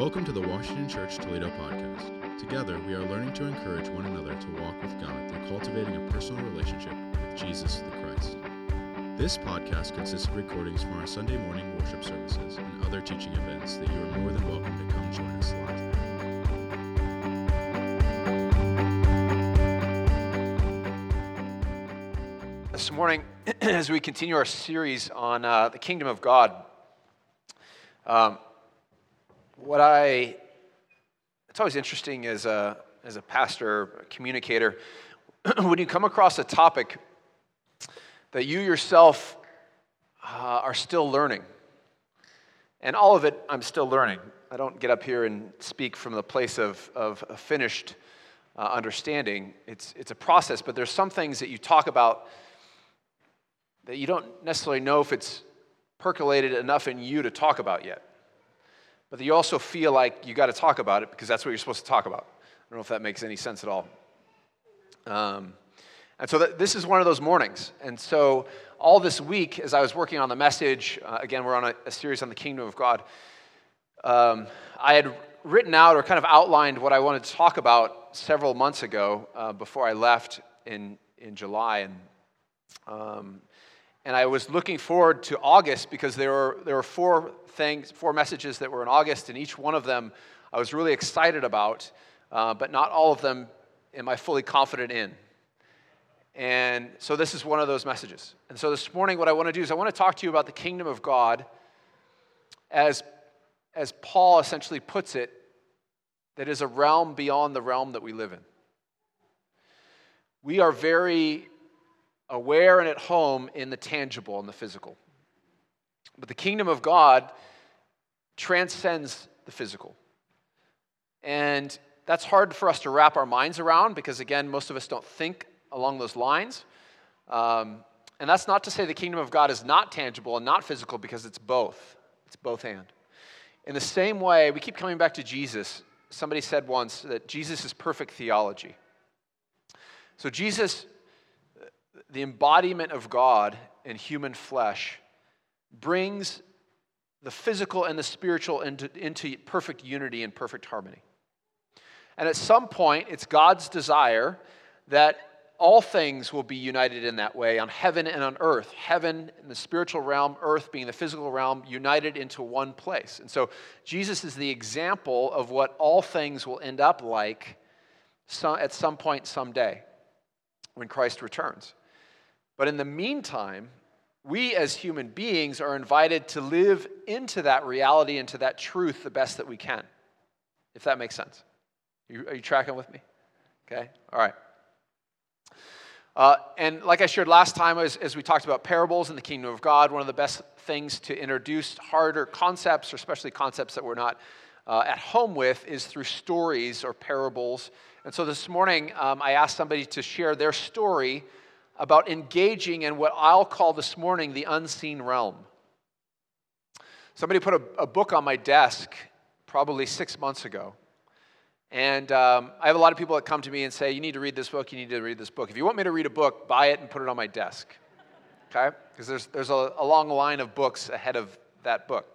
Welcome to the Washington Church Toledo podcast. Together, we are learning to encourage one another to walk with God through cultivating a personal relationship with Jesus the Christ. This podcast consists of recordings from our Sunday morning worship services and other teaching events that you are more than welcome to come join us live. This morning, as we continue our series on uh, the kingdom of God, um, what I, it's always interesting as a, as a pastor, a communicator, when you come across a topic that you yourself uh, are still learning. And all of it, I'm still learning. I don't get up here and speak from the place of, of a finished uh, understanding. It's, it's a process, but there's some things that you talk about that you don't necessarily know if it's percolated enough in you to talk about yet. But that you also feel like you got to talk about it because that's what you're supposed to talk about. I don't know if that makes any sense at all. Um, and so th- this is one of those mornings. And so all this week, as I was working on the message, uh, again, we're on a, a, series on the kingdom of God, um, I had written out or kind of outlined what I wanted to talk about several months ago uh, before I left in, in July. And um, and I was looking forward to August because there were, there were four things, four messages that were in August, and each one of them I was really excited about, uh, but not all of them am I fully confident in. And so this is one of those messages. And so this morning, what I want to do is I want to talk to you about the kingdom of God as, as Paul essentially puts it, that is a realm beyond the realm that we live in. We are very aware and at home in the tangible and the physical. But the kingdom of God transcends the physical. And that's hard for us to wrap our minds around because, again, most of us don't think along those lines. Um, and that's not to say the kingdom of God is not tangible and not physical because it's both. It's both and. In the same way, we keep coming back to Jesus. Somebody said once that Jesus is perfect theology. So Jesus the embodiment of God in human flesh brings the physical and the spiritual into, into perfect unity and perfect harmony. And at some point, it's God's desire that all things will be united in that way on heaven and on earth. Heaven in the spiritual realm, earth being the physical realm, united into one place. And so Jesus is the example of what all things will end up like at some point someday when Christ returns. But in the meantime, we as human beings are invited to live into that reality, into that truth the best that we can, if that makes sense. Are you, are you tracking with me? Okay, all right. Uh, and like I shared last time, as, as we talked about parables in the kingdom of God, one of the best things to introduce harder concepts, or especially concepts that we're not uh, at home with, is through stories or parables. And so this morning, um, I asked somebody to share their story about engaging in what I'll call this morning the unseen realm. Somebody put a, a book on my desk probably six months ago. And um, I have a lot of people that come to me and say, You need to read this book, you need to read this book. If you want me to read a book, buy it and put it on my desk. Okay? Because there's, there's a, a, long line of books ahead of that book.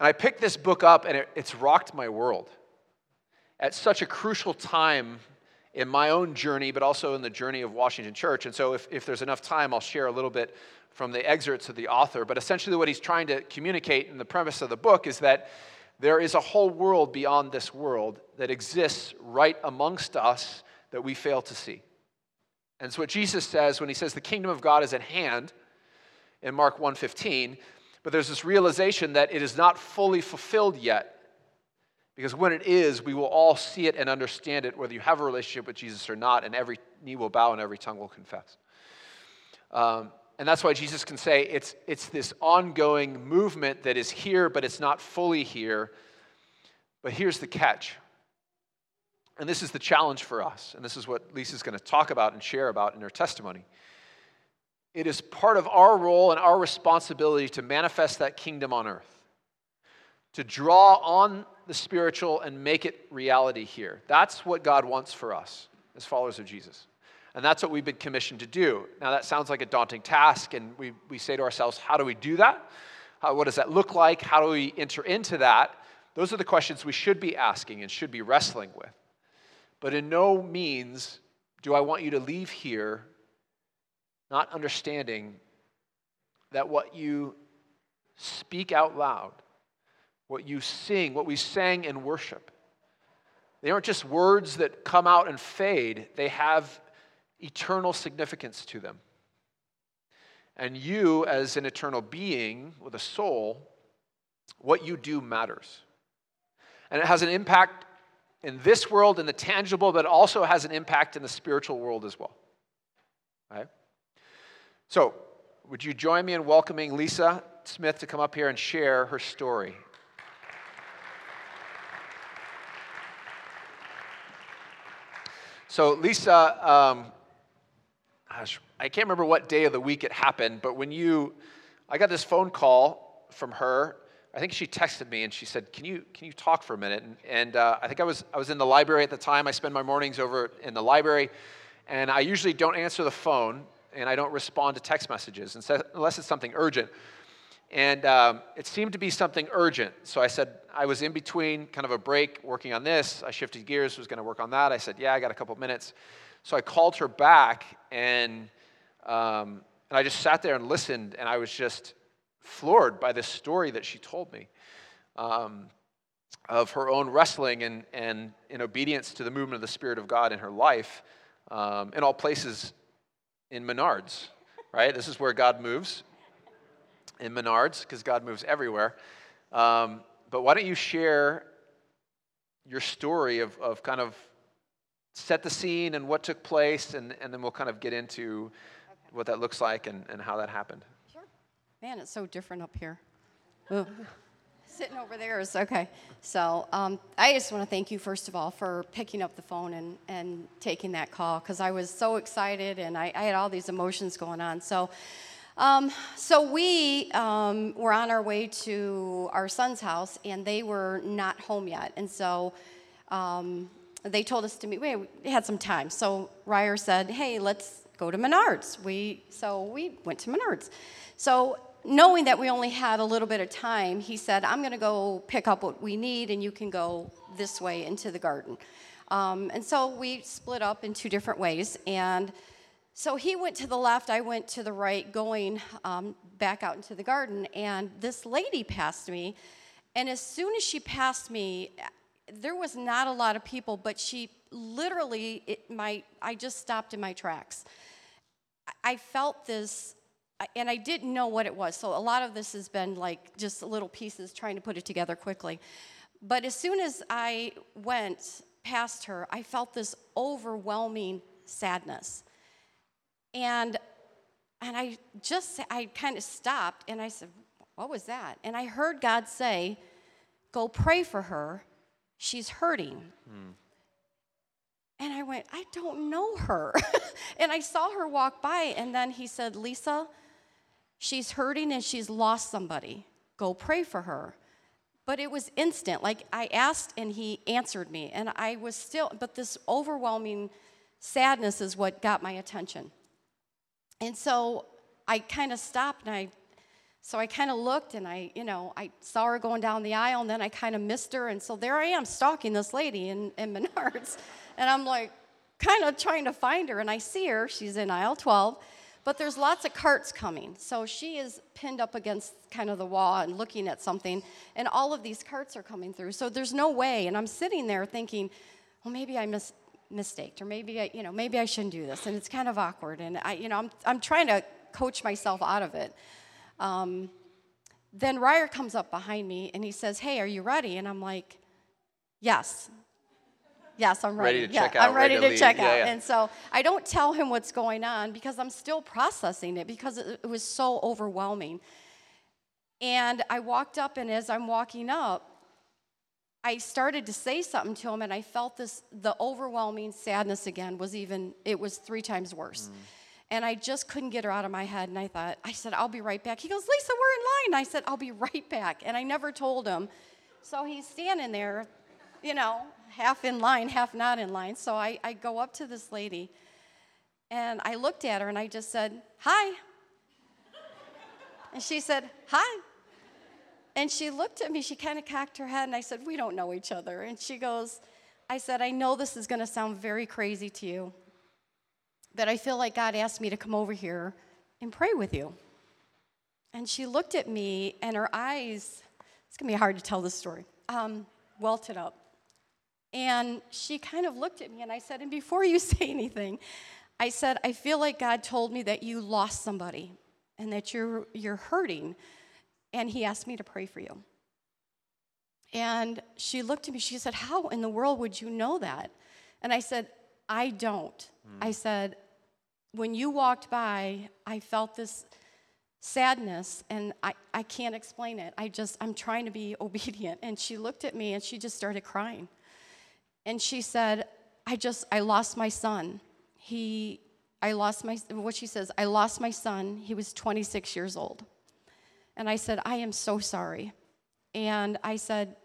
And I picked this book up, and it, it's rocked my world at such a crucial time in my own journey, but also in the journey of Washington Church. And so, if, if there's enough time, I'll share a little bit from the excerpts of the author. But essentially, what he's trying to communicate in the premise of the book is that there is a whole world beyond this world that exists right amongst us that we fail to see. And it's what Jesus says when he says the kingdom of God is at hand in Mark 1:15, but there's this realization that it is not fully fulfilled yet because when it is, we will all see it and understand it, whether you have a relationship with Jesus or not, and every knee will bow and every tongue will confess. Um, and that's why Jesus can say it's, it's this ongoing movement that is here, but it's not fully here. But here's the catch. And this is the challenge for us. And this is what Lisa's going to talk about and share about in her testimony. It is part of our role and our responsibility to manifest that kingdom on earth to draw on the spiritual and make it reality here. That's what God wants for us as followers of Jesus. And that's what we've been commissioned to do. Now, that sounds like a daunting task, and we, we say to ourselves, how do we do that? How, what does that look like? How do we enter into that? Those are the questions we should be asking and should be wrestling with. But in no means do I want you to leave here not understanding that what you speak out loud, what you sing, what we sang in worship, they aren't just words that come out and fade, they have eternal significance to them. And you, as an eternal being with a soul, what you do matters. And it has an impact in this world, in the tangible, but also has an impact in the spiritual world as well. Right? So, would you join me in welcoming Lisa Smith to come up here and share her story? So, Lisa, um, gosh, I can't remember what day of the week it happened, but when you, I got this phone call from her. I think she texted me and she said, "Can you can you talk for a minute?" And, and uh, I think I was I was in the library at the time. I spend my mornings over in the library, and I usually don't answer the phone and I don't respond to text messages unless it's something urgent. And um, it seemed to be something urgent. So I said, I was in between kind of a break working on this. I shifted gears, was going to work on that. I said, Yeah, I got a couple minutes. So I called her back, and, um, and I just sat there and listened, and I was just floored by this story that she told me um, of her own wrestling and, and in obedience to the movement of the Spirit of God in her life um, in all places in Menards, right? This is where God moves in Menards because God moves everywhere. Um, but why don't you share your story of, of kind of set the scene and what took place, and, and then we'll kind of get into okay. what that looks like and, and how that happened. Sure. Man, it's so different up here. Sitting over there is okay. So um, I just want to thank you, first of all, for picking up the phone and, and taking that call because I was so excited and I, I, had all these emotions going on. So, um, so we um, were on our way to our son's house and they were not home yet. And so um, they told us to meet. We had some time. So Ryer said, hey, let's go to Menards. We, so we went to Menards. So knowing that we only had a little bit of time, he said, I'm going to go pick up what we need, and you can go this way into the garden. Um, and so we split up in two different ways. And so he went to the left, I went to the right, going um, back out into the garden. And this lady passed me. And as soon as she passed me, there was not a lot of people, but she literally, it, my, I just stopped in my tracks. I felt this and I didn't know what it was. So a lot of this has been like just little pieces trying to put it together quickly. But as soon as I went past her, I felt this overwhelming sadness. And and I just I kind of stopped and I said, "What was that?" And I heard God say, "Go pray for her. She's hurting." Hmm. And I went, I don't know her. and I saw her walk by, and then he said, Lisa, She's hurting and she's lost somebody. Go pray for her. But it was instant. Like I asked and he answered me. And I was still, but this overwhelming sadness is what got my attention. And so I kind of stopped and I, so I kind of looked and I, you know, I saw her going down the aisle and then I kind of missed her. And so there I am stalking this lady in, in Menards. and I'm like, kind of trying to find her. And I see her, she's in aisle 12 but there's lots of carts coming. So she is pinned up against kind of the wall and looking at something, and all of these carts are coming through. So there's no way. And I'm sitting there thinking, well, maybe I mis- mistaked, or maybe I, you know, maybe I shouldn't do this. And it's kind of awkward. And I, you know, I'm, I'm trying to coach myself out of it. Um, then Ryer comes up behind me and he says, Hey, are you ready? And I'm like, Yes. Yes, I'm ready. ready to yeah, check out. I'm ready, ready to, to check yeah, out. Yeah. And so I don't tell him what's going on because I'm still processing it because it, it was so overwhelming. And I walked up, and as I'm walking up, I started to say something to him, and I felt this the overwhelming sadness again was even, it was three times worse. Mm. And I just couldn't get her out of my head. And I thought, I said, I'll be right back. He goes, Lisa, we're in line. I said, I'll be right back. And I never told him. So he's standing there, you know, half in line, half not in line. So I, I go up to this lady and I looked at her and I just said, Hi. And she said, Hi. And she looked at me, she kind of cocked her head, and I said, We don't know each other. And she goes, I said, I know this is going to sound very crazy to you, but I feel like God asked me to come over here and pray with you. And she looked at me, and her eyes, it's going to be hard to tell this story, um, welted up. And she kind of looked at me, and I said, And before you say anything, I said, I feel like God told me that you lost somebody and that you're, you're hurting, and He asked me to pray for you. And she looked at me, she said, How in the world would you know that? And I said, I don't. Mm. I said, When you walked by, I felt this sadness and I, I can't explain it. I just, I'm trying to be obedient. And she looked at me and she just started crying. And she said, I just, I lost my son. He, I lost my, what she says, I lost my son. He was 26 years old. And I said, I am so sorry. And I said,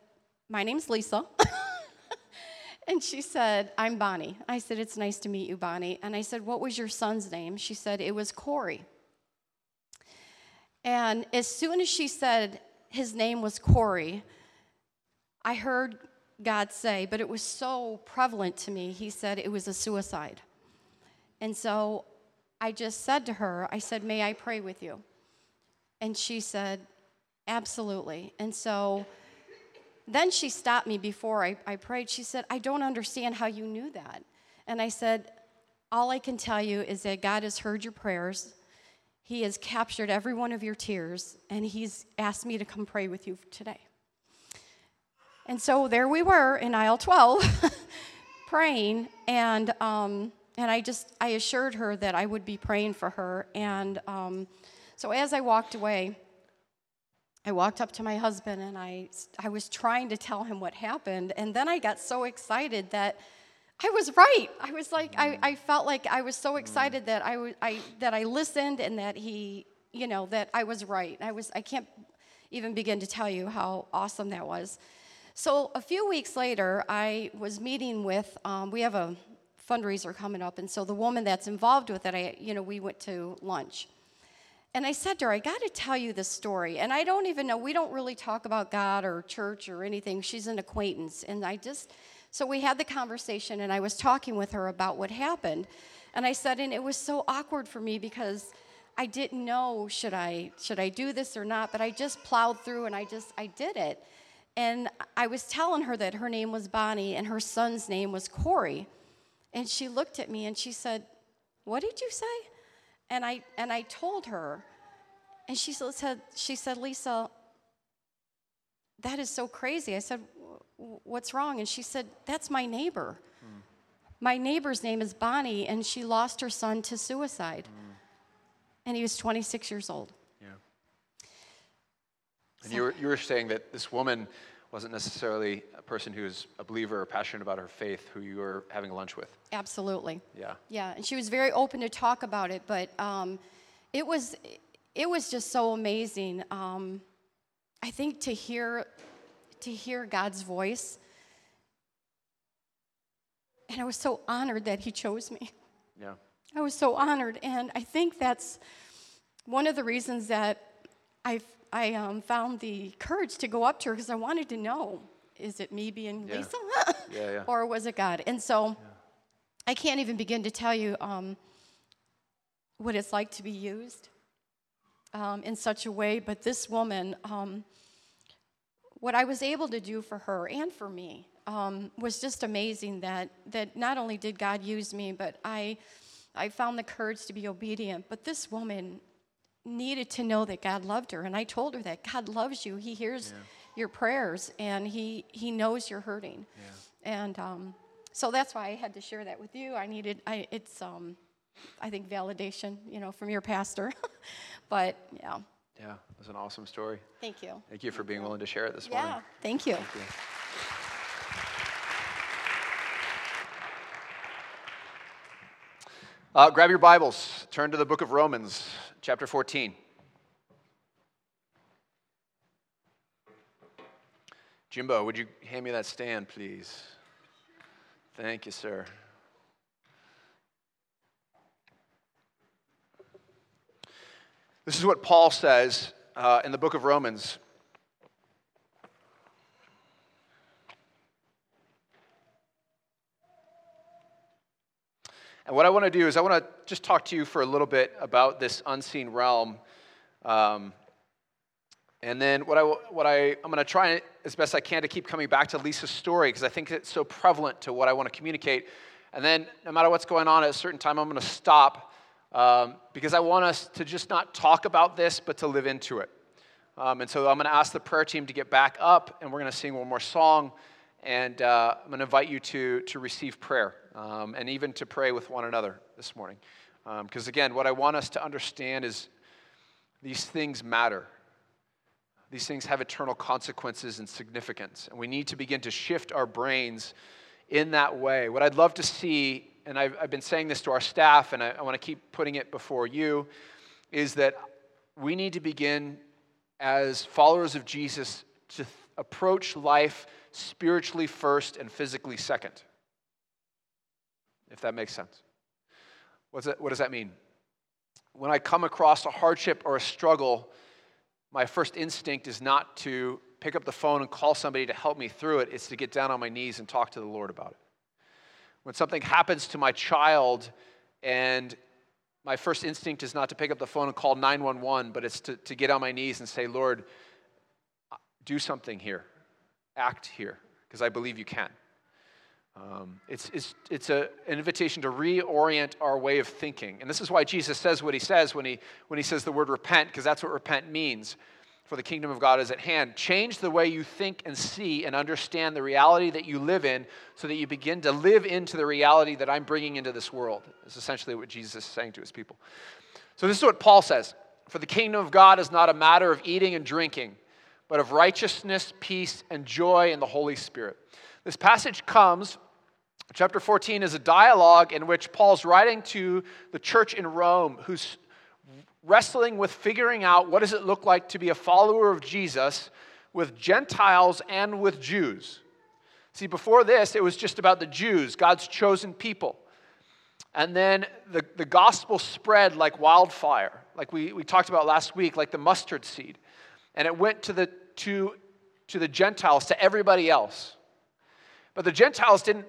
My name's Lisa. and she said, I'm Bonnie. I said, It's nice to meet you, Bonnie. And I said, What was your son's name? She said, It was Corey. And as soon as she said his name was Corey, I heard God say, but it was so prevalent to me, he said it was a suicide. And so I just said to her, I said, May I pray with you? And she said, Absolutely. And so then she stopped me before I, I prayed. She said, I don't understand how you knew that. And I said, All I can tell you is that God has heard your prayers. He has captured every one of your tears, and He's asked me to come pray with you today. And so there we were in aisle 12 praying, and, um, and I just, I assured her that I would be praying for her. And um, so as I walked away, I walked up to my husband and I, I was trying to tell him what happened. And then I got so excited that I was right. I was like, I, I felt like I was so excited that I, I, that I listened and that he, you know, that I was right. I, was, I can't even begin to tell you how awesome that was. So a few weeks later, I was meeting with, um, we have a fundraiser coming up, and so the woman that's involved with it, I, you know, we went to lunch. And I said to her, I got to tell you this story. And I don't even know, we don't really talk about God or church or anything. She's an acquaintance. And I just, so we had the conversation, and I was talking with her about what happened. And I said, and it was so awkward for me because I didn't know should I should I do this or not, but I just plowed through and I just I did it. And I was telling her that her name was Bonnie and her son's name was Corey. And she looked at me and she said, What did you say? And I, and I told her, and she said, she said, Lisa, that is so crazy. I said, What's wrong? And she said, That's my neighbor. Mm. My neighbor's name is Bonnie, and she lost her son to suicide. Mm. And he was 26 years old. Yeah. And so, you, were, you were saying that this woman wasn't necessarily a person who's a believer or passionate about her faith who you were having lunch with. Absolutely. Yeah. Yeah, and she was very open to talk about it, but um, it was it was just so amazing. Um, I think to hear to hear God's voice, and I was so honored that He chose me. Yeah. I was so honored, and I think that's one of the reasons that I've I um, found the courage to go up to her because I wanted to know is it me being yeah. Lisa? yeah, yeah. Or was it God? And so. I can't even begin to tell you um, what it's like to be used um, in such a way. But this woman, um, what I was able to do for her and for me um, was just amazing that, that not only did God use me, but I, I found the courage to be obedient. But this woman, needed to know that God loved her. And I told her that God loves you. He hears yeah. your prayers and he, he knows you're hurting. Yeah. And um, so that's why I had to share that with you. I needed, I, it's, um, I think, validation, you know, from your pastor. but yeah. Yeah, that's an awesome story. Thank you. Thank you for being willing to share it this yeah, morning. Thank you. Thank you. Uh, grab your Bibles, turn to the book of Romans, chapter 14. Jimbo, would you hand me that stand, please? Thank you, sir. This is what Paul says uh, in the book of Romans. And what I want to do is I want to just talk to you for a little bit about this unseen realm. Um, and then what, I, what I, I'm going to try as best I can to keep coming back to Lisa's story because I think it's so prevalent to what I want to communicate. And then no matter what's going on at a certain time, I'm going to stop um, because I want us to just not talk about this, but to live into it. Um, and so I'm going to ask the prayer team to get back up, and we're going to sing one more song. And uh, I'm going to invite you to, to receive prayer um, and even to pray with one another this morning. Because um, again, what I want us to understand is these things matter. These things have eternal consequences and significance. And we need to begin to shift our brains in that way. What I'd love to see, and I've, I've been saying this to our staff, and I, I want to keep putting it before you, is that we need to begin as followers of Jesus to approach life spiritually first and physically second. If that makes sense. That, what does that mean? When I come across a hardship or a struggle, my first instinct is not to pick up the phone and call somebody to help me through it, it's to get down on my knees and talk to the Lord about it. When something happens to my child and my first instinct is not to pick up the phone and call 911, but it's to, to get on my knees and say, Lord, do something here, act here, because I believe you can. Um, it's it's, it's a, an invitation to reorient our way of thinking. And this is why Jesus says what he says when he, when he says the word repent, because that's what repent means. For the kingdom of God is at hand. Change the way you think and see and understand the reality that you live in so that you begin to live into the reality that I'm bringing into this world. Is essentially what Jesus is saying to his people. So, this is what Paul says For the kingdom of God is not a matter of eating and drinking, but of righteousness, peace, and joy in the Holy Spirit. This passage comes Chapter 14 is a dialogue in which Paul's writing to the church in Rome who's wrestling with figuring out what does it look like to be a follower of Jesus with Gentiles and with Jews. See, before this, it was just about the Jews, God's chosen people. And then the, the gospel spread like wildfire, like we, we talked about last week, like the mustard seed. And it went to the, to, to the Gentiles, to everybody else. But the Gentiles didn't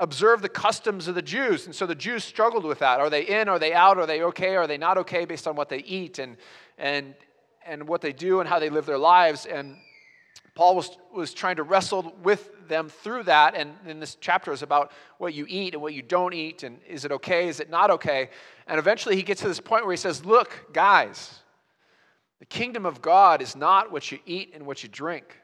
observe the customs of the Jews. And so the Jews struggled with that. Are they in? Are they out? Are they okay? Are they not okay based on what they eat and, and, and what they do and how they live their lives? And Paul was, was trying to wrestle with them through that. And in this chapter is about what you eat and what you don't eat. And is it okay? Is it not okay? And eventually he gets to this point where he says, Look, guys, the kingdom of God is not what you eat and what you drink.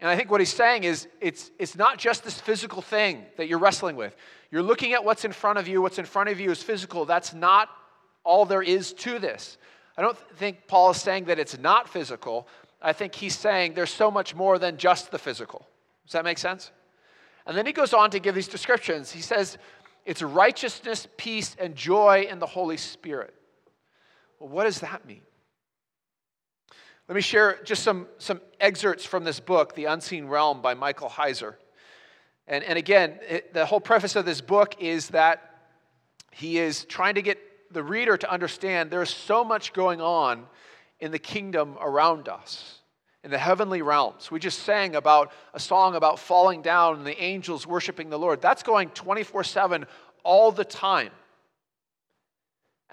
And I think what he's saying is it's, it's not just this physical thing that you're wrestling with. You're looking at what's in front of you. What's in front of you is physical. That's not all there is to this. I don't think Paul is saying that it's not physical. I think he's saying there's so much more than just the physical. Does that make sense? And then he goes on to give these descriptions. He says it's righteousness, peace, and joy in the Holy Spirit. Well, what does that mean? Let me share just some, some excerpts from this book, The Unseen Realm by Michael Heiser. And, and again, it, the whole preface of this book is that he is trying to get the reader to understand there's so much going on in the kingdom around us, in the heavenly realms. We just sang about a song about falling down and the angels worshiping the Lord. That's going 24 7 all the time.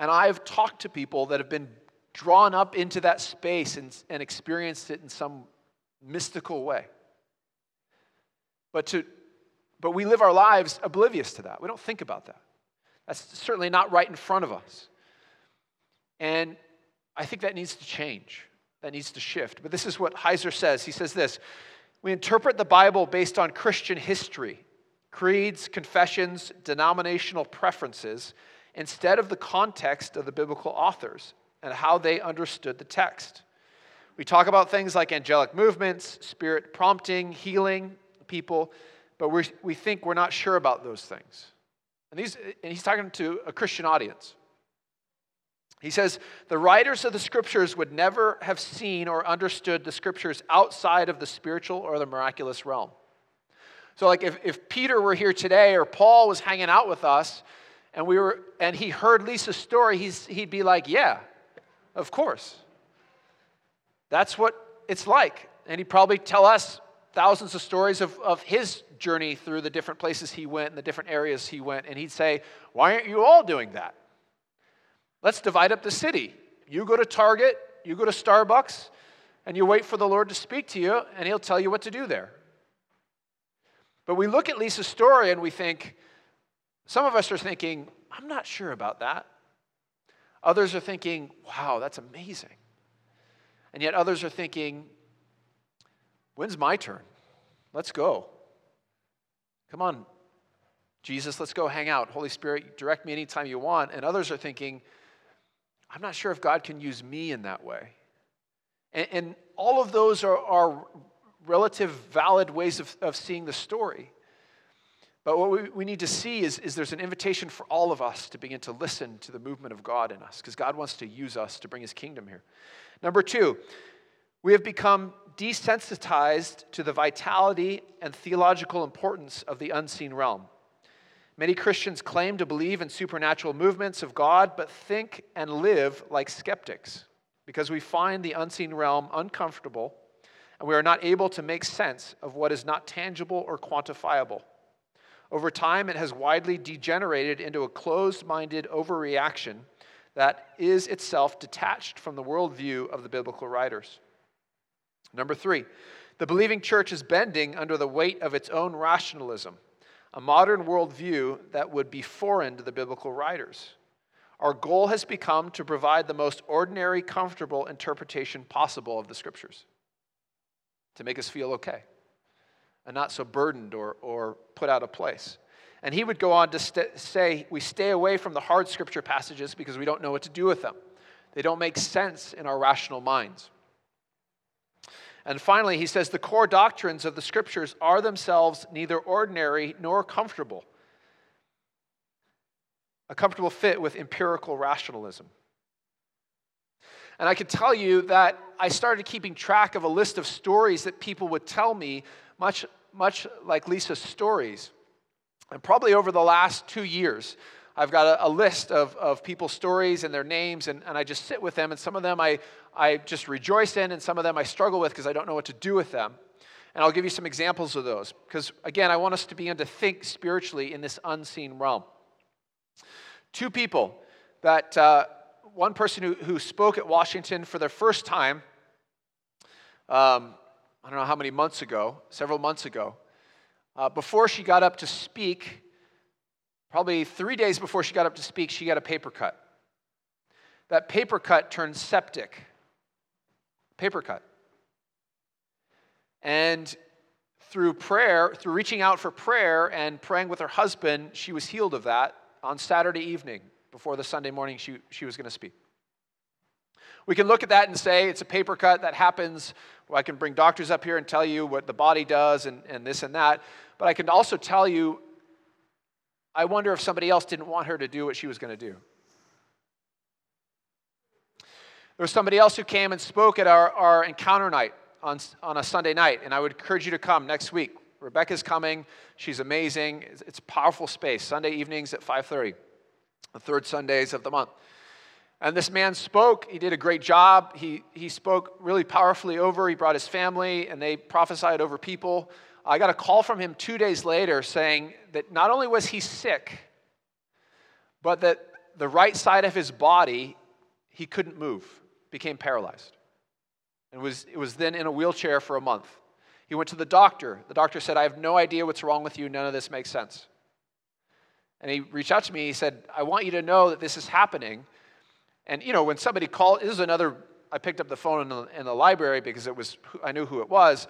And I've talked to people that have been drawn up into that space and, and experienced it in some mystical way. But, to, but we live our lives oblivious to that. We don't think about that. That's certainly not right in front of us. And I think that needs to change. That needs to shift. But this is what Heiser says. He says this We interpret the Bible based on Christian history, creeds, confessions, denominational preferences, instead of the context of the biblical authors and how they understood the text. We talk about things like angelic movements, spirit prompting, healing people, but we we think we're not sure about those things. And, these, and he's talking to a Christian audience. He says, the writers of the scriptures would never have seen or understood the scriptures outside of the spiritual or the miraculous realm. So, like if, if Peter were here today or Paul was hanging out with us and we were and he heard Lisa's story, he's, he'd be like, Yeah, of course. That's what it's like. And he'd probably tell us thousands of stories of, of his journey through the different places he went and the different areas he went, and he'd say, Why aren't you all doing that? Let's divide up the city. You go to Target, you go to Starbucks, and you wait for the Lord to speak to you, and he'll tell you what to do there. But we look at Lisa's story and we think, some of us are thinking, I'm not sure about that. Others are thinking, wow, that's amazing. And yet others are thinking, when's my turn? Let's go. Come on, Jesus, let's go hang out. Holy Spirit, direct me anytime you want. And others are thinking, I'm not sure if God can use me in that way. And, and all of those are, are relative valid ways of, of seeing the story. But what we, we need to see is, is there's an invitation for all of us to begin to listen to the movement of God in us, because God wants to use us to bring his kingdom here. Number two, we have become desensitized to the vitality and theological importance of the unseen realm. Many Christians claim to believe in supernatural movements of God, but think and live like skeptics because we find the unseen realm uncomfortable and we are not able to make sense of what is not tangible or quantifiable. Over time, it has widely degenerated into a closed minded overreaction that is itself detached from the worldview of the biblical writers. Number three, the believing church is bending under the weight of its own rationalism, a modern worldview that would be foreign to the biblical writers. Our goal has become to provide the most ordinary, comfortable interpretation possible of the scriptures to make us feel okay and not so burdened or, or put out of place. And he would go on to st- say, We stay away from the hard scripture passages because we don't know what to do with them. They don't make sense in our rational minds. And finally, he says, The core doctrines of the scriptures are themselves neither ordinary nor comfortable a comfortable fit with empirical rationalism. And I can tell you that I started keeping track of a list of stories that people would tell me, much, much like Lisa's stories. And probably over the last two years, I've got a, a, list of, of people's stories and their names, and, and I just sit with them. And some of them I, I just rejoice in, and some of them I struggle with because I don't know what to do with them. And I'll give you some examples of those. Because, again, I want us to begin to think spiritually in this unseen realm. Two people that, uh, one person who, who spoke at Washington for the first time, um, I don't know how many months ago, several months ago, uh, before she got up to speak, probably three days before she got up to speak, she got a paper cut. That paper cut turned septic. Paper cut. And through prayer, through reaching out for prayer and praying with her husband, she was healed of that on Saturday evening before the Sunday morning she, she was going to speak. We can look at that and say it's a paper cut that happens. Well, I can bring doctors up here and tell you what the body does and, and this and that. But I can also tell you, I wonder if somebody else didn't want her to do what she was going to do. There was somebody else who came and spoke at our, our encounter night on, on a Sunday night, and I would encourage you to come next week. Rebecca's coming. She's amazing. It's, it's a powerful space. Sunday evenings at 5:30, the third Sundays of the month. And this man spoke. He did a great job. He, he spoke really powerfully over. He brought his family, and they prophesied over people. I got a call from him two days later saying that not only was he sick, but that the right side of his body, he couldn't move, became paralyzed. And was, it was then in a wheelchair for a month. He went to the doctor. The doctor said, I have no idea what's wrong with you. None of this makes sense. And he reached out to me. He said, I want you to know that this is happening. And, you know, when somebody called, this is another, I picked up the phone in the, in the library because it was, I knew who it was.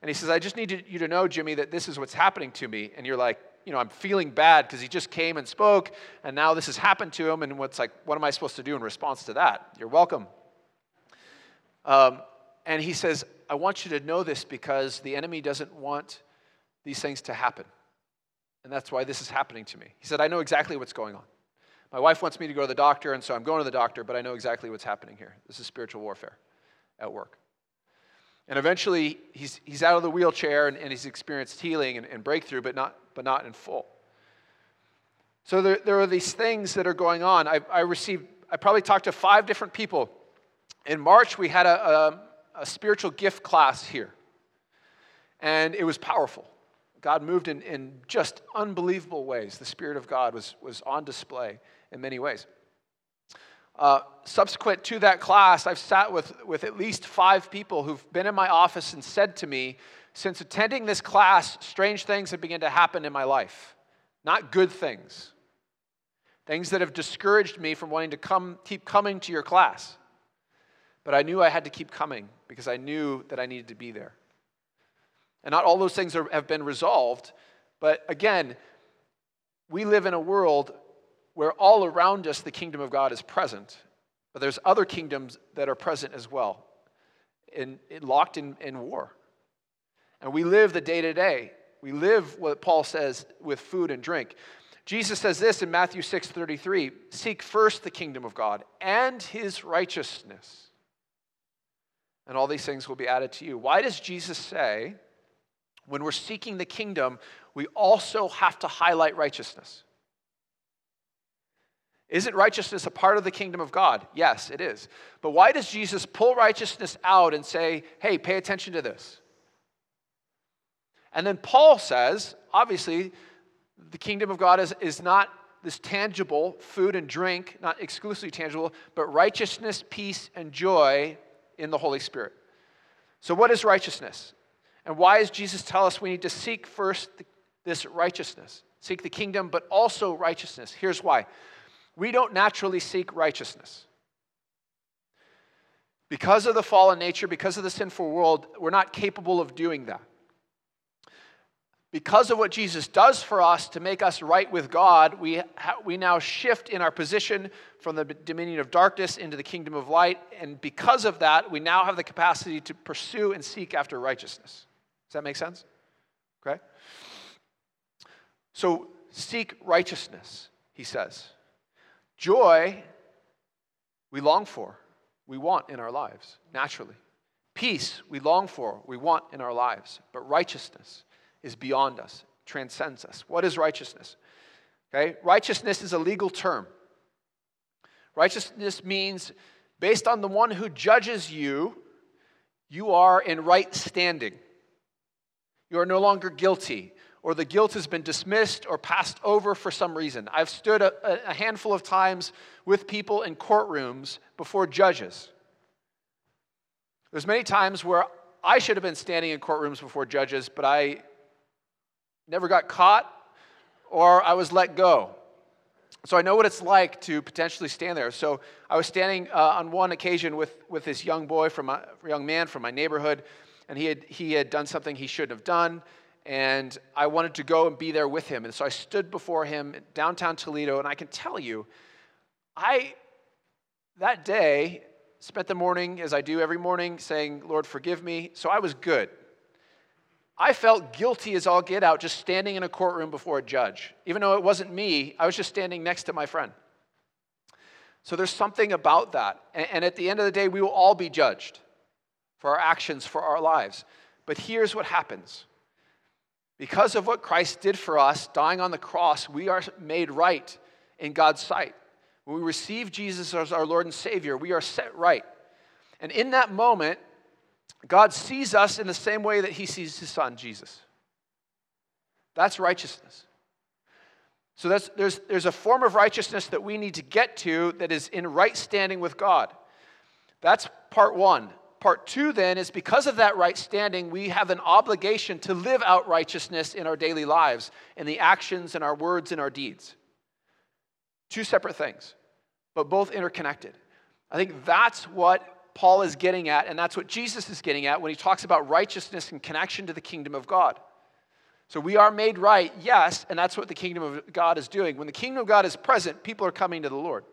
And he says, I just need you to know, Jimmy, that this is what's happening to me. And you're like, you know, I'm feeling bad because he just came and spoke, and now this has happened to him. And what's like, what am I supposed to do in response to that? You're welcome. Um, and he says, I want you to know this because the enemy doesn't want these things to happen. And that's why this is happening to me. He said, I know exactly what's going on. My wife wants me to go to the doctor, and so I'm going to the doctor, but I know exactly what's happening here. This is spiritual warfare at work. And eventually, he's, he's out of the wheelchair and, and he's experienced healing and, and, breakthrough, but not, but not in full. So there, there are these things that are going on. I, I received, I probably talked to five different people. In March, we had a, a, a spiritual gift class here. And it was powerful. God moved in, in just unbelievable ways. The Spirit of God was, was on display in many ways. Uh, subsequent to that class, I've sat with, with at least five people who've been in my office and said to me, since attending this class, strange things have begun to happen in my life. Not good things. Things that have discouraged me from wanting to come, keep coming to your class. But I knew I had to keep coming because I knew that I needed to be there. And not all those things are, have been resolved, but again, we live in a world where all around us the kingdom of God is present, but there's other kingdoms that are present as well, in, in locked in, in war. And we live the day to day. We live what Paul says with food and drink. Jesus says this in Matthew 6 33 Seek first the kingdom of God and his righteousness, and all these things will be added to you. Why does Jesus say, when we're seeking the kingdom, we also have to highlight righteousness? Isn't righteousness a part of the kingdom of God? Yes, it is. But why does Jesus pull righteousness out and say, hey, pay attention to this? And then Paul says, obviously, the kingdom of God is, is not this tangible food and drink, not exclusively tangible, but righteousness, peace, and joy in the Holy Spirit. So, what is righteousness? And why does Jesus tell us we need to seek first this righteousness? Seek the kingdom, but also righteousness. Here's why we don't naturally seek righteousness. Because of the fallen nature, because of the sinful world, we're not capable of doing that. Because of what Jesus does for us to make us right with God, we, ha- we now shift in our position from the dominion of darkness into the kingdom of light. And because of that, we now have the capacity to pursue and seek after righteousness. Does that make sense? Okay? So, seek righteousness, he says. Joy, we long for, we want in our lives, naturally. Peace, we long for, we want in our lives. But righteousness is beyond us, transcends us. What is righteousness? Okay? Righteousness is a legal term. Righteousness means, based on the one who judges you, you are in right standing. You are no longer guilty or the guilt has been dismissed or passed over for some reason. I've stood a, a handful of times with people in courtrooms before judges. There's many times where I should have been standing in courtrooms before judges, but I never got caught or I was let go. So I know what it's like to potentially stand there. So I was standing uh, on one occasion with, with this young boy from a young man from my neighborhood, and he had, he had done something he shouldn't have done and I wanted to go and be there with him. And so I stood before him downtown Toledo, and I can tell you, I, that day, spent the morning, as I do every morning, saying, Lord, forgive me. So I was good. I felt guilty as all get out just standing in a courtroom before a judge. Even though it wasn't me, I was just standing next to my friend. So there's something about that. And at the end of the day, we will all be judged for our actions, for our lives. But here's what happens because of what Christ did for us, dying on the cross, we are made right in God's sight. When we receive Jesus as our Lord and Savior, we are set right. And in that moment, God sees us in the same way that He sees His Son, Jesus. That's righteousness. So that's, there's, there's a form of righteousness that we need to get to that is in right standing with God. That's part one. Part two, then, is because of that right standing, we have an obligation to live out righteousness in our daily lives, in the actions and our words and our deeds. Two separate things, but both interconnected. I think that's what Paul is getting at, and that's what Jesus is getting at when he talks about righteousness in connection to the kingdom of God. So we are made right, yes, and that's what the kingdom of God is doing. When the kingdom of God is present, people are coming to the Lord.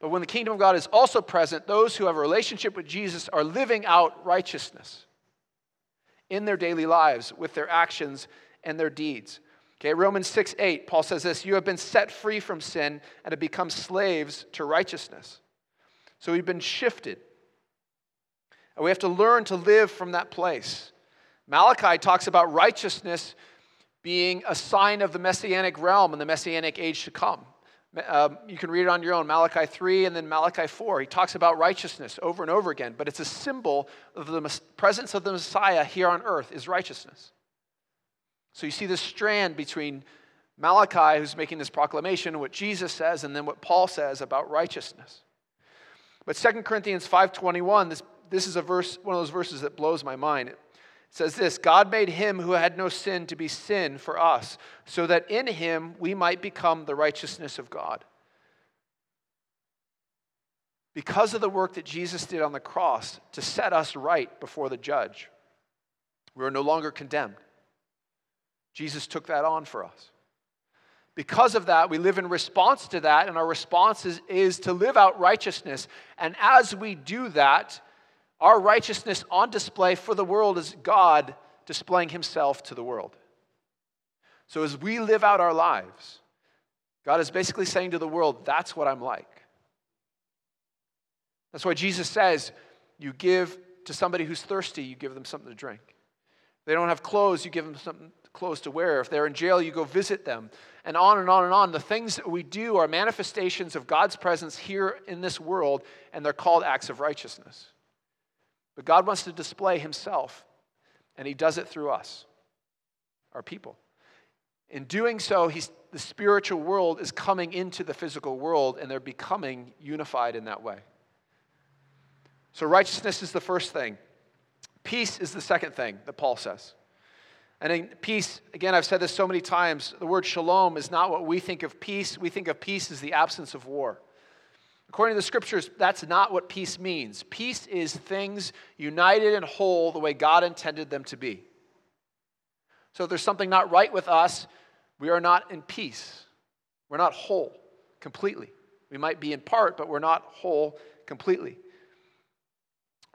But when the kingdom of God is also present, those who have a relationship with Jesus are living out righteousness in their daily lives with their actions and their deeds. Okay, Romans 6 8, Paul says this You have been set free from sin and have become slaves to righteousness. So we've been shifted. And we have to learn to live from that place. Malachi talks about righteousness being a sign of the messianic realm and the messianic age to come. Um, you can read it on your own, Malachi 3 and then Malachi 4. He talks about righteousness over and over again, but it's a symbol of the presence of the Messiah here on earth is righteousness. So you see this strand between Malachi, who's making this proclamation, what Jesus says, and then what Paul says about righteousness. But 2 Corinthians 5.21, this, this is a verse, one of those verses that blows my mind. It says this, God made him who had no sin to be sin for us, so that in him we might become the righteousness of God. Because of the work that Jesus did on the cross to set us right before the judge, we are no longer condemned. Jesus took that on for us. Because of that, we live in response to that, and our response is, is to live out righteousness. And as we do that, our righteousness on display for the world is God displaying himself to the world. So as we live out our lives, God is basically saying to the world, that's what I'm like. That's why Jesus says, you give to somebody who's thirsty, you give them something to drink. They don't have clothes, you give them something clothes to wear. If they're in jail, you go visit them. And on and on and on. The things that we do are manifestations of God's presence here in this world, and they're called acts of righteousness. But God wants to display Himself, and He does it through us, our people. In doing so, he's, the spiritual world is coming into the physical world, and they're becoming unified in that way. So, righteousness is the first thing. Peace is the second thing that Paul says. And in peace, again, I've said this so many times, the word shalom is not what we think of peace. We think of peace as the absence of war. According to the scriptures, that's not what peace means. Peace is things united and whole the way God intended them to be. So if there's something not right with us, we are not in peace. We're not whole completely. We might be in part, but we're not whole completely.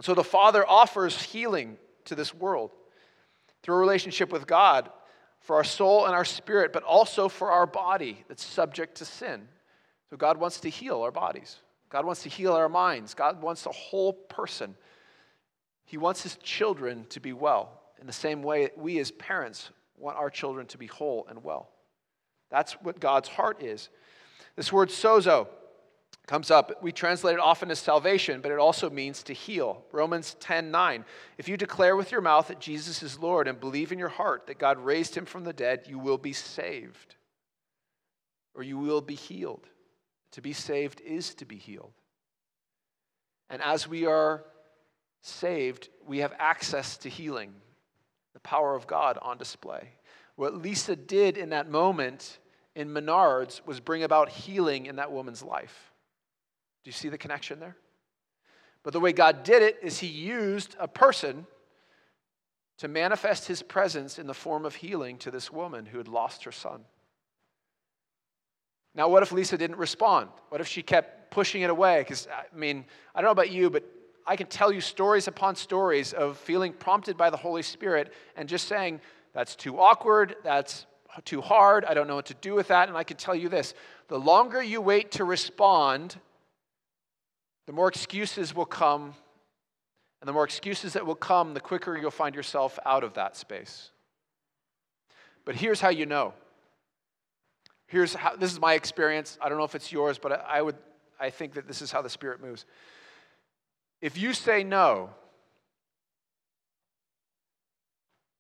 So the Father offers healing to this world through a relationship with God for our soul and our spirit, but also for our body that's subject to sin. So God wants to heal our bodies. God wants to heal our minds. God wants a whole person. He wants his children to be well in the same way we as parents want our children to be whole and well. That's what God's heart is. This word sozo comes up. We translate it often as salvation, but it also means to heal. Romans 10 9. If you declare with your mouth that Jesus is Lord and believe in your heart that God raised him from the dead, you will be saved or you will be healed. To be saved is to be healed. And as we are saved, we have access to healing, the power of God on display. What Lisa did in that moment in Menards was bring about healing in that woman's life. Do you see the connection there? But the way God did it is He used a person to manifest His presence in the form of healing to this woman who had lost her son. Now, what if Lisa didn't respond? What if she kept pushing it away? Because, I mean, I don't know about you, but I can tell you stories upon stories of feeling prompted by the Holy Spirit and just saying, that's too awkward, that's too hard, I don't know what to do with that. And I can tell you this the longer you wait to respond, the more excuses will come. And the more excuses that will come, the quicker you'll find yourself out of that space. But here's how you know. Here's how this is my experience. I don't know if it's yours, but I would I think that this is how the Spirit moves. If you say no,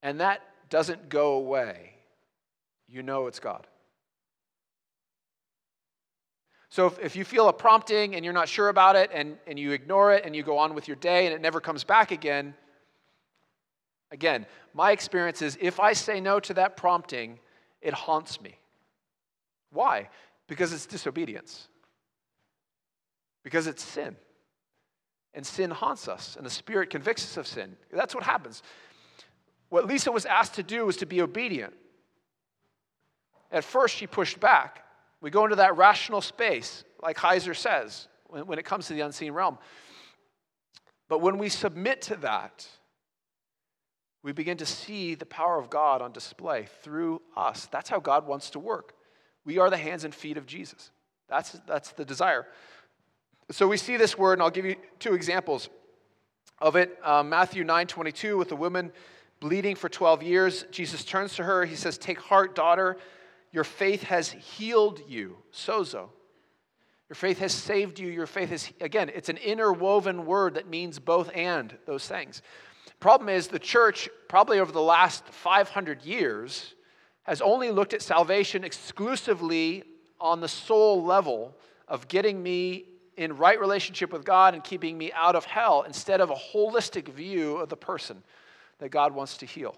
and that doesn't go away, you know it's God. So if, if you feel a prompting and you're not sure about it and, and you ignore it and you go on with your day and it never comes back again, again, my experience is if I say no to that prompting, it haunts me. Why? Because it's disobedience. Because it's sin. And sin haunts us, and the Spirit convicts us of sin. That's what happens. What Lisa was asked to do was to be obedient. At first, she pushed back. We go into that rational space, like Heiser says, when, it comes to the unseen realm. But when we submit to that, we begin to see the power of God on display through us. That's how God wants to work. We are the hands and feet of Jesus. That's, that's the desire. So we see this word, and I'll give you two examples of it. Um, Matthew 9 22, with the woman bleeding for 12 years, Jesus turns to her. He says, Take heart, daughter. Your faith has healed you. Sozo. Your faith has saved you. Your faith is, again, it's an interwoven word that means both and those things. Problem is, the church, probably over the last 500 years, has only looked at salvation exclusively on the soul level of getting me in right relationship with God and keeping me out of hell instead of a holistic view of the person that God wants to heal.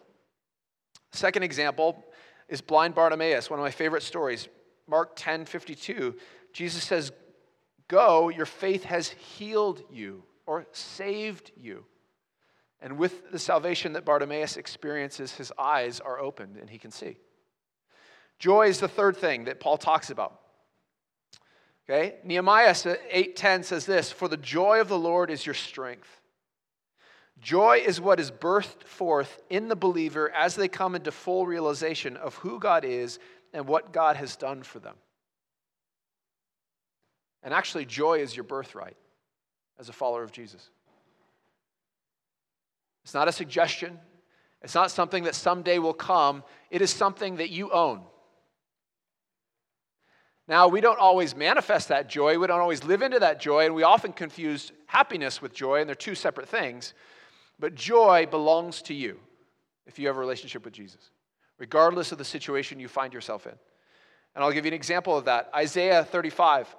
Second example is blind Bartimaeus, one of my favorite stories. Mark 10 52. Jesus says, Go, your faith has healed you or saved you. And with the salvation that Bartimaeus experiences, his eyes are opened and he can see. Joy is the third thing that Paul talks about. Okay? Nehemiah 8:10 says this, "For the joy of the Lord is your strength." Joy is what is birthed forth in the believer as they come into full realization of who God is and what God has done for them. And actually, joy is your birthright as a follower of Jesus. It's not a suggestion, it's not something that someday will come, it is something that you own. Now, we don't always manifest that joy, we don't always live into that joy, and we often confuse happiness with joy, and they're two separate things. But joy belongs to you if you have a relationship with Jesus, regardless of the situation you find yourself in. And I'll give you an example of that Isaiah 35,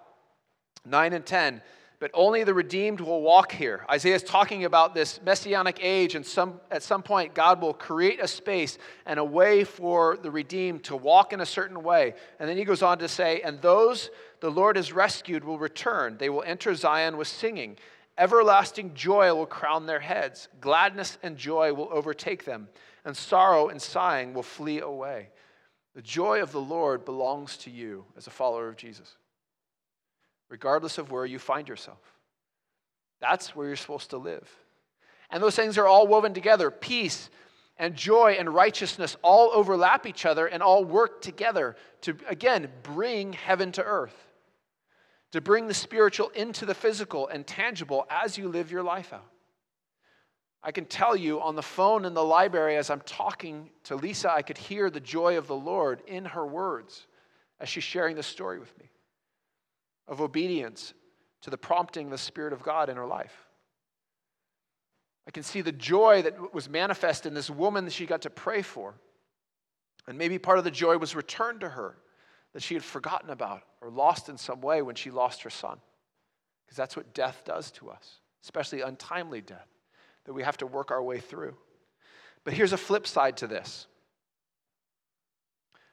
9 and 10 but only the redeemed will walk here. Isaiah is talking about this messianic age, and some, at some point, God will create a space and a way for the redeemed to walk in a certain way. And then he goes on to say, And those the Lord has rescued will return. They will enter Zion with singing. Everlasting joy will crown their heads. Gladness and joy will overtake them, and sorrow and sighing will flee away. The joy of the Lord belongs to you as a follower of Jesus regardless of where you find yourself. That's where you're supposed to live. And those things are all woven together. Peace and joy and righteousness all overlap each other and all work together to, again, bring heaven to earth, to bring the spiritual into the physical and tangible as you live your life out. I can tell you on the phone in the library as I'm talking to Lisa, I could hear the joy of the Lord in her words as she's sharing this story with me of obedience to the prompting of the Spirit of God in her life. I can see the joy that was manifest in this woman that she got to pray for. And maybe part of the joy was returned to her that she had forgotten about or lost in some way when she lost her son. Because that's what death does to us, especially untimely death, that we have to work our way through. But here's a flip side to this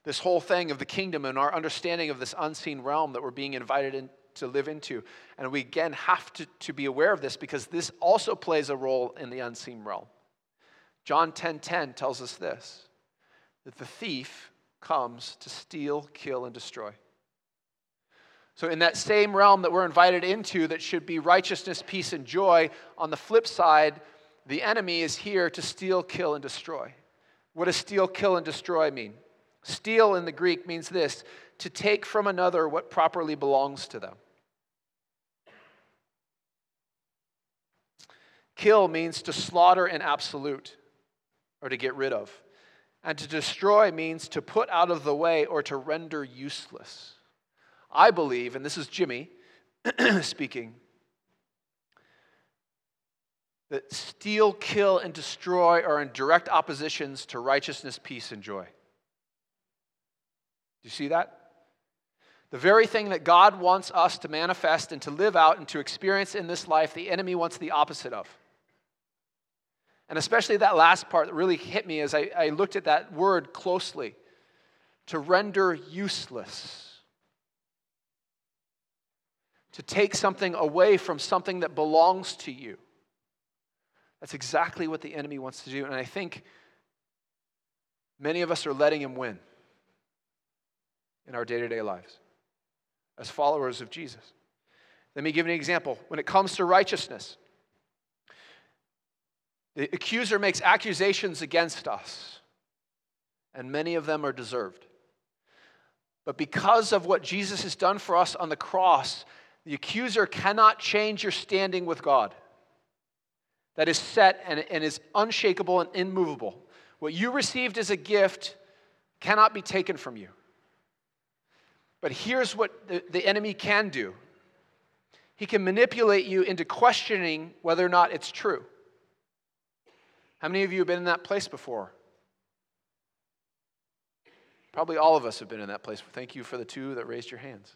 this whole thing of the kingdom and our understanding of this unseen realm that we're being invited in to live into. And we again have to, to be aware of this because this also plays a role in the unseen realm. John 10:10 10, 10 tells us this that the thief comes to steal, kill, and destroy. So, in that same realm that we're invited into, that should be righteousness, peace, and joy, on the flip side, the enemy is here to steal, kill, and destroy. What does steal, kill, and destroy mean? Steal in the Greek means this to take from another what properly belongs to them. Kill means to slaughter in absolute or to get rid of. And to destroy means to put out of the way or to render useless. I believe, and this is Jimmy speaking, that steal, kill, and destroy are in direct oppositions to righteousness, peace, and joy. Do you see that? The very thing that God wants us to manifest and to live out and to experience in this life, the enemy wants the opposite of. And especially that last part that really hit me as I, I looked at that word closely to render useless. To take something away from something that belongs to you. That's exactly what the enemy wants to do. And I think many of us are letting him win in our day to day lives as followers of Jesus. Let me give an example. When it comes to righteousness, the accuser makes accusations against us, and many of them are deserved. But because of what Jesus has done for us on the cross, the accuser cannot change your standing with God. That is set and, and is unshakable and immovable. What you received as a gift cannot be taken from you. But here's what the, the enemy can do he can manipulate you into questioning whether or not it's true. How many of you have been in that place before? Probably all of us have been in that place. Thank you for the two that raised your hands.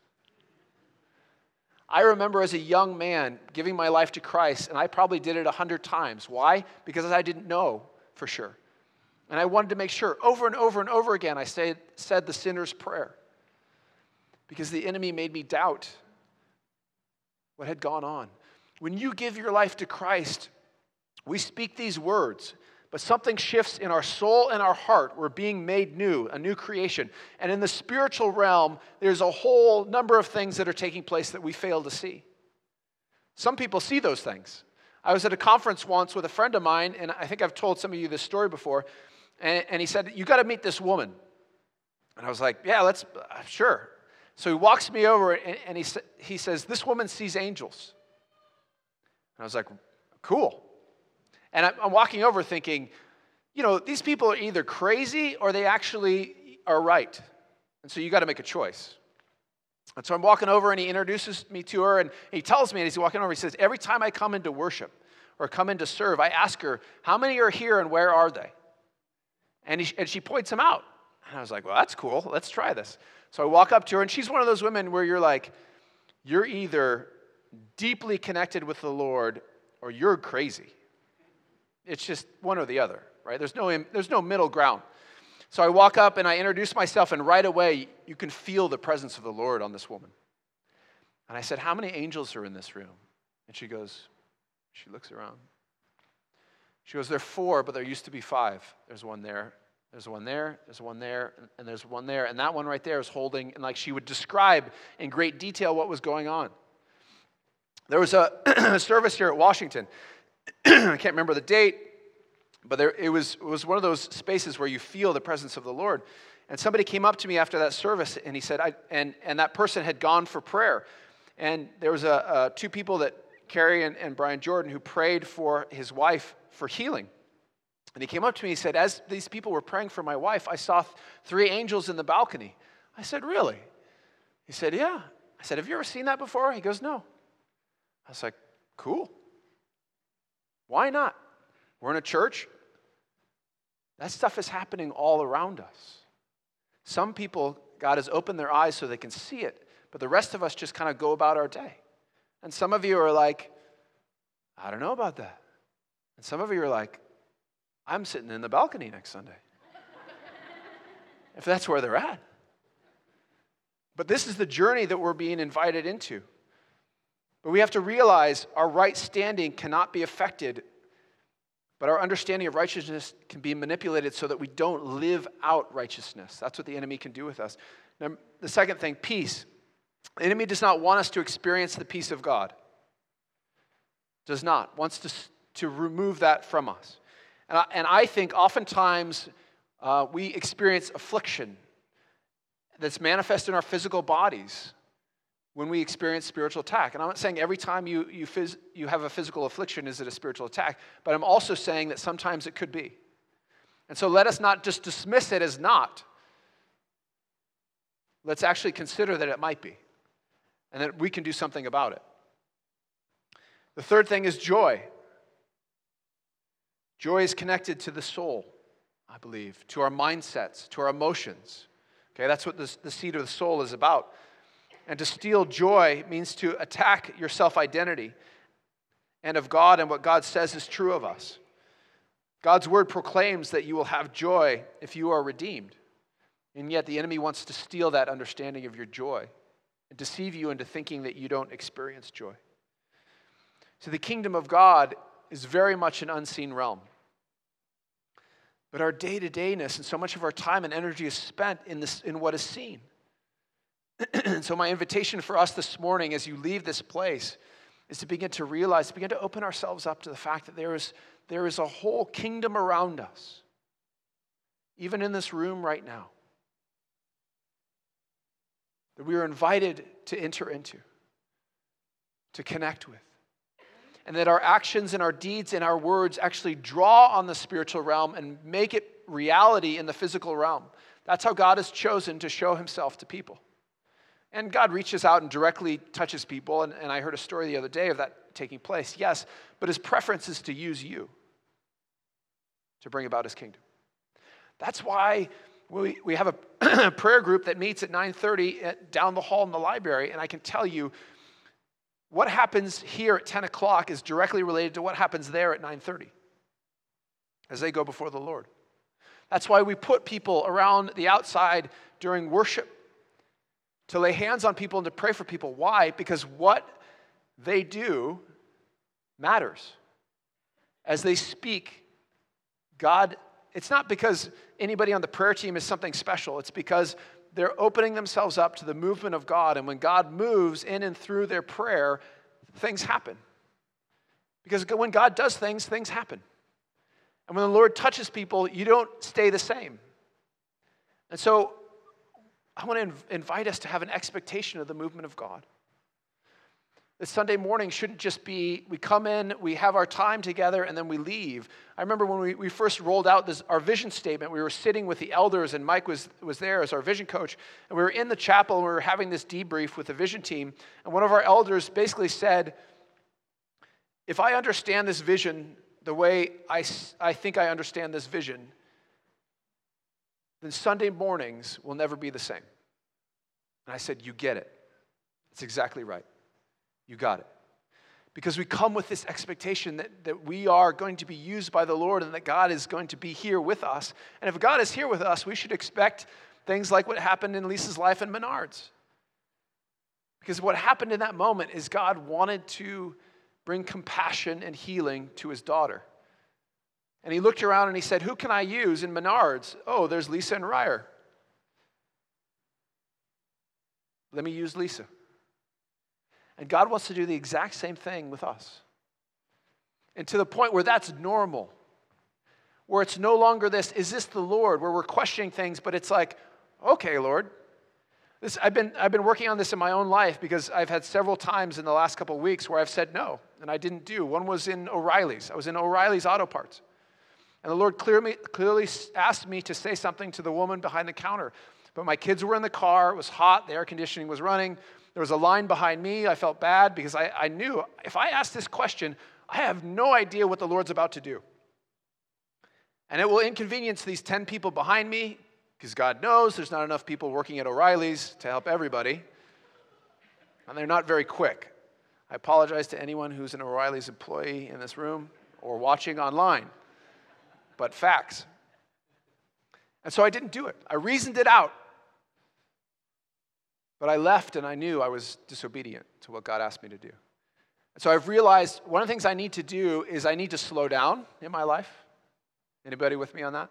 I remember as a young man giving my life to Christ, and I probably did it a hundred times. Why? Because I didn't know for sure. And I wanted to make sure over and over and over again I said, said the sinner's prayer. Because the enemy made me doubt what had gone on. When you give your life to Christ, we speak these words, but something shifts in our soul and our heart. We're being made new, a new creation. And in the spiritual realm, there's a whole number of things that are taking place that we fail to see. Some people see those things. I was at a conference once with a friend of mine, and I think I've told some of you this story before. And, and he said, You got to meet this woman. And I was like, Yeah, let's, uh, sure. So he walks me over and, and he, he says, This woman sees angels. And I was like, Cool. And I'm, I'm walking over thinking, you know, these people are either crazy or they actually are right. And so you got to make a choice. And so I'm walking over and he introduces me to her and he tells me, as he's walking over, he says, Every time I come into worship or come in to serve, I ask her, How many are here and where are they? And, he, and she points them out. And I was like, Well, that's cool. Let's try this. So I walk up to her and she's one of those women where you're like, You're either deeply connected with the Lord or you're crazy. It's just one or the other, right? There's no, there's no middle ground. So I walk up and I introduce myself, and right away, you can feel the presence of the Lord on this woman. And I said, How many angels are in this room? And she goes, She looks around. She goes, There are four, but there used to be five. There's one there, there's one there, there's one there, and there's one there. And that one right there is holding, and like she would describe in great detail what was going on. There was a service here at Washington. I can't remember the date, but there, it, was, it was one of those spaces where you feel the presence of the Lord. And somebody came up to me after that service and he said, I, and, and that person had gone for prayer. And there was a, a two people that, Carrie and, and Brian Jordan, who prayed for his wife for healing. And he came up to me and he said, As these people were praying for my wife, I saw th- three angels in the balcony. I said, Really? He said, Yeah. I said, Have you ever seen that before? He goes, No. I was like, Cool. Why not? We're in a church. That stuff is happening all around us. Some people, God has opened their eyes so they can see it, but the rest of us just kind of go about our day. And some of you are like, I don't know about that. And some of you are like, I'm sitting in the balcony next Sunday. if that's where they're at. But this is the journey that we're being invited into. But we have to realize our right standing cannot be affected, but our understanding of righteousness can be manipulated so that we don't live out righteousness. That's what the enemy can do with us. Now, the second thing, peace. The enemy does not want us to experience the peace of God. Does not. Wants to, to remove that from us. And I, and I think oftentimes uh, we experience affliction that's manifest in our physical bodies when we experience spiritual attack. And I'm not saying every time you, you, phys- you have a physical affliction is it a spiritual attack, but I'm also saying that sometimes it could be. And so let us not just dismiss it as not. Let's actually consider that it might be and that we can do something about it. The third thing is joy. Joy is connected to the soul, I believe, to our mindsets, to our emotions. Okay, that's what this, the seed of the soul is about. And to steal joy means to attack your self identity and of God and what God says is true of us. God's word proclaims that you will have joy if you are redeemed. And yet the enemy wants to steal that understanding of your joy and deceive you into thinking that you don't experience joy. So the kingdom of God is very much an unseen realm. But our day to dayness and so much of our time and energy is spent in, this, in what is seen. and so, my invitation for us this morning as you leave this place is to begin to realize, to begin to open ourselves up to the fact that there is, there is a whole kingdom around us, even in this room right now, that we are invited to enter into, to connect with. And that our actions and our deeds and our words actually draw on the spiritual realm and make it reality in the physical realm. That's how God has chosen to show himself to people. And God reaches out and directly touches people. And, and I heard a story the other day of that taking place. Yes, but his preference is to use you to bring about his kingdom. That's why we, we have a prayer group that meets at 9.30 at, eh, down the hall in the library, and I can tell you what happens here at 10 o'clock is directly related to what happens there at 9.30 as they go before the Lord. That's why we put people around the outside during worship to lay hands on people and to pray for people. Why? Because what they do matters. As they speak, God, it's not because anybody on the prayer team is something special, it's because they're opening themselves up to the movement of God. And when God moves in and through their prayer, things happen. Because when God does things, things happen. And when the Lord touches people, you don't stay the same. And so I want to invite us to have an expectation of the movement of God. That Sunday morning shouldn't just be we come in, we have our time together, and then we leave. I remember when we, we first rolled out this, our vision statement, we were sitting with the elders, and Mike was, was there as our vision coach. And we were in the chapel, and we were having this debrief with the vision team. And one of our elders basically said, If I understand this vision the way I, I think I understand this vision, then Sunday mornings will never be the same. And I said, You get it. It's exactly right. You got it. Because we come with this expectation that, that we are going to be used by the Lord and that God is going to be here with us. And if God is here with us, we should expect things like what happened in Lisa's life in Menards. Because what happened in that moment is God wanted to bring compassion and healing to his daughter. And he looked around and he said, Who can I use in Menards? Oh, there's Lisa and Ryer. Let me use Lisa. And God wants to do the exact same thing with us. And to the point where that's normal, where it's no longer this, is this the Lord, where we're questioning things, but it's like, okay, Lord. This, I've, been, I've been working on this in my own life because I've had several times in the last couple of weeks where I've said no, and I didn't do. One was in O'Reilly's. I was in O'Reilly's Auto Parts. And the Lord clearly, clearly asked me to say something to the woman behind the counter. But my kids were in the car, it was hot, the air conditioning was running. There was a line behind me. I felt bad because I, I knew if I ask this question, I have no idea what the Lord's about to do. And it will inconvenience these 10 people behind me because God knows there's not enough people working at O'Reilly's to help everybody. And they're not very quick. I apologize to anyone who's an O'Reilly's employee in this room or watching online, but facts. And so I didn't do it. I reasoned it out. But I left and I knew I was disobedient to what God asked me to do. And so I've realized one of the things I need to do is I need to slow down in my life. Anybody with me on that?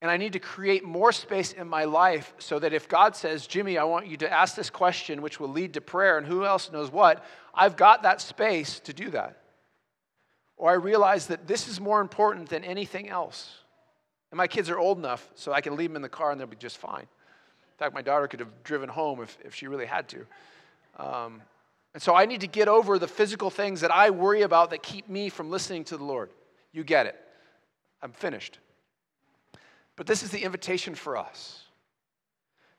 And I need to create more space in my life so that if God says, Jimmy, I want you to ask this question, which will lead to prayer, and who else knows what, I've got that space to do that. Or I realize that this is more important than anything else. And my kids are old enough so I can leave them in the car and they'll be just fine. In fact, my daughter could have driven home if, if she really had to. Um, and so I need to get over the physical things that I worry about that keep me from listening to the Lord. You get it. I'm finished. But this is the invitation for us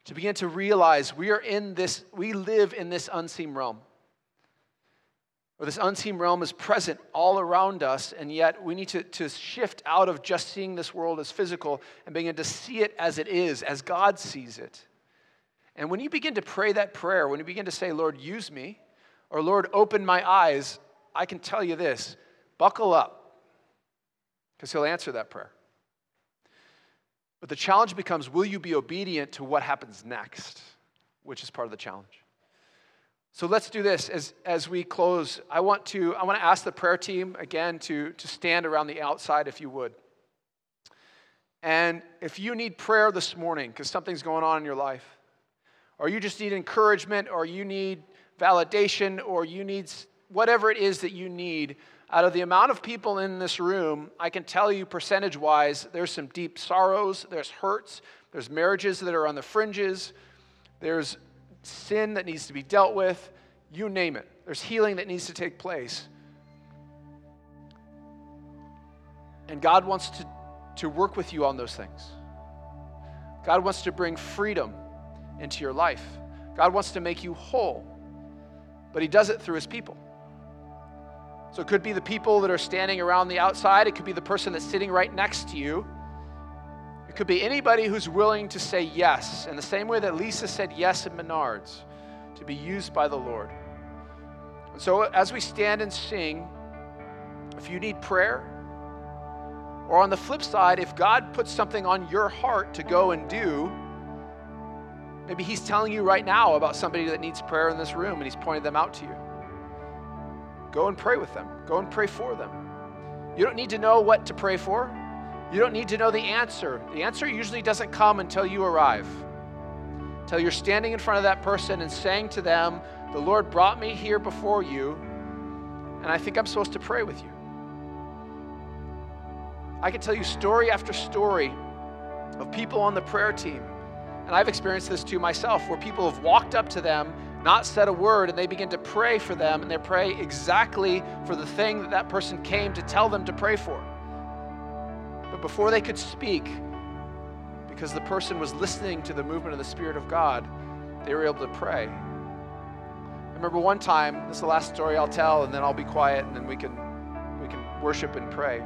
to begin to realize we are in this, we live in this unseen realm. Or this unseen realm is present all around us, and yet we need to, to shift out of just seeing this world as physical and begin to see it as it is, as God sees it. And when you begin to pray that prayer, when you begin to say, Lord, use me, or Lord, open my eyes, I can tell you this buckle up, because He'll answer that prayer. But the challenge becomes will you be obedient to what happens next, which is part of the challenge. So let's do this as, as we close. I want to I want to ask the prayer team again to, to stand around the outside if you would. And if you need prayer this morning because something's going on in your life, or you just need encouragement, or you need validation, or you need whatever it is that you need, out of the amount of people in this room, I can tell you percentage wise, there's some deep sorrows, there's hurts, there's marriages that are on the fringes, there's sin that needs to be dealt with, you name it. There's healing that needs to take place. And God wants to, to work with you on those things. God wants to bring freedom into your life. God wants to make you whole, but He does it through His people. So it could be the people that are standing around the outside, it could be the person that's sitting right next to you. It could be anybody who's willing to say yes, in the same way that Lisa said yes at Menards, to be used by the Lord. And so, as we stand and sing, if you need prayer, or on the flip side, if God puts something on your heart to go and do, maybe He's telling you right now about somebody that needs prayer in this room and He's pointed them out to you. Go and pray with them, go and pray for them. You don't need to know what to pray for. You don't need to know the answer. The answer usually doesn't come until you arrive. Until you're standing in front of that person and saying to them, The Lord brought me here before you, and I think I'm supposed to pray with you. I can tell you story after story of people on the prayer team, and I've experienced this too myself, where people have walked up to them, not said a word, and they begin to pray for them, and they pray exactly for the thing that that person came to tell them to pray for. But before they could speak, because the person was listening to the movement of the Spirit of God, they were able to pray. I remember one time, this is the last story I'll tell, and then I'll be quiet, and then we can, we can worship and pray.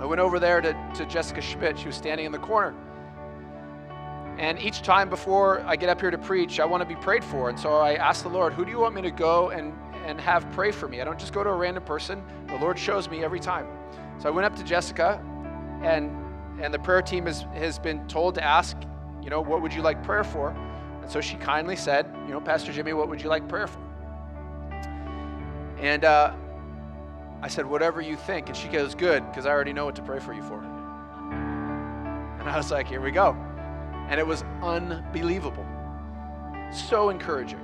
I went over there to, to Jessica Schmidt. She was standing in the corner. And each time before I get up here to preach, I want to be prayed for. And so I asked the Lord, who do you want me to go and, and have pray for me? I don't just go to a random person. The Lord shows me every time. So I went up to Jessica and and the prayer team has, has been told to ask, you know, what would you like prayer for? And so she kindly said, you know, Pastor Jimmy, what would you like prayer for? And uh, I said, whatever you think. And she goes, good, because I already know what to pray for you for. And I was like, here we go. And it was unbelievable. So encouraging.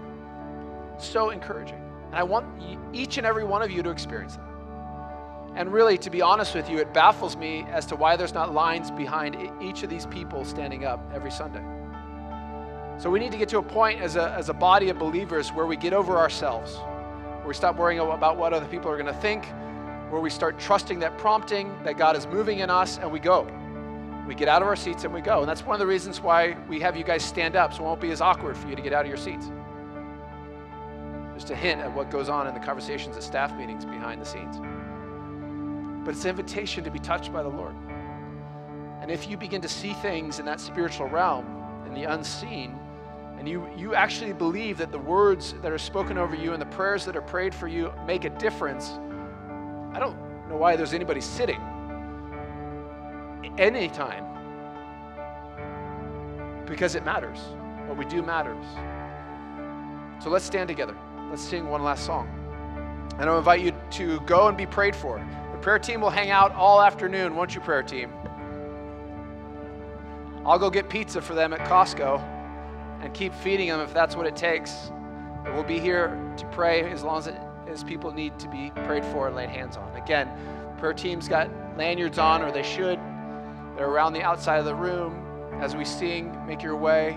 So encouraging. And I want each and every one of you to experience that. And really, to be honest with you, it baffles me as to why there's not lines behind each of these people standing up every Sunday. So we need to get to a point as a, as a body of believers where we get over ourselves, where we stop worrying about what other people are going to think, where we start trusting that prompting that God is moving in us and we go. We get out of our seats and we go. And that's one of the reasons why we have you guys stand up so it won't be as awkward for you to get out of your seats. Just a hint at what goes on in the conversations at staff meetings behind the scenes but it's an invitation to be touched by the Lord. And if you begin to see things in that spiritual realm, in the unseen, and you, you actually believe that the words that are spoken over you and the prayers that are prayed for you make a difference, I don't know why there's anybody sitting anytime. Because it matters. What we do matters. So let's stand together. Let's sing one last song. And I'll invite you to go and be prayed for. The prayer team will hang out all afternoon, won't you, prayer team? I'll go get pizza for them at Costco and keep feeding them if that's what it takes. We'll be here to pray as long as, it, as people need to be prayed for and laid hands on. Again, prayer team's got lanyards on, or they should. They're around the outside of the room. As we sing, make your way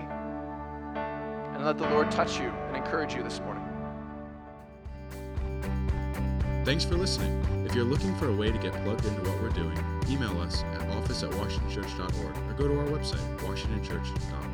and let the Lord touch you and encourage you this morning. Thanks for listening. If you're looking for a way to get plugged into what we're doing, email us at office at washingtonchurch.org or go to our website, washingtonchurch.org.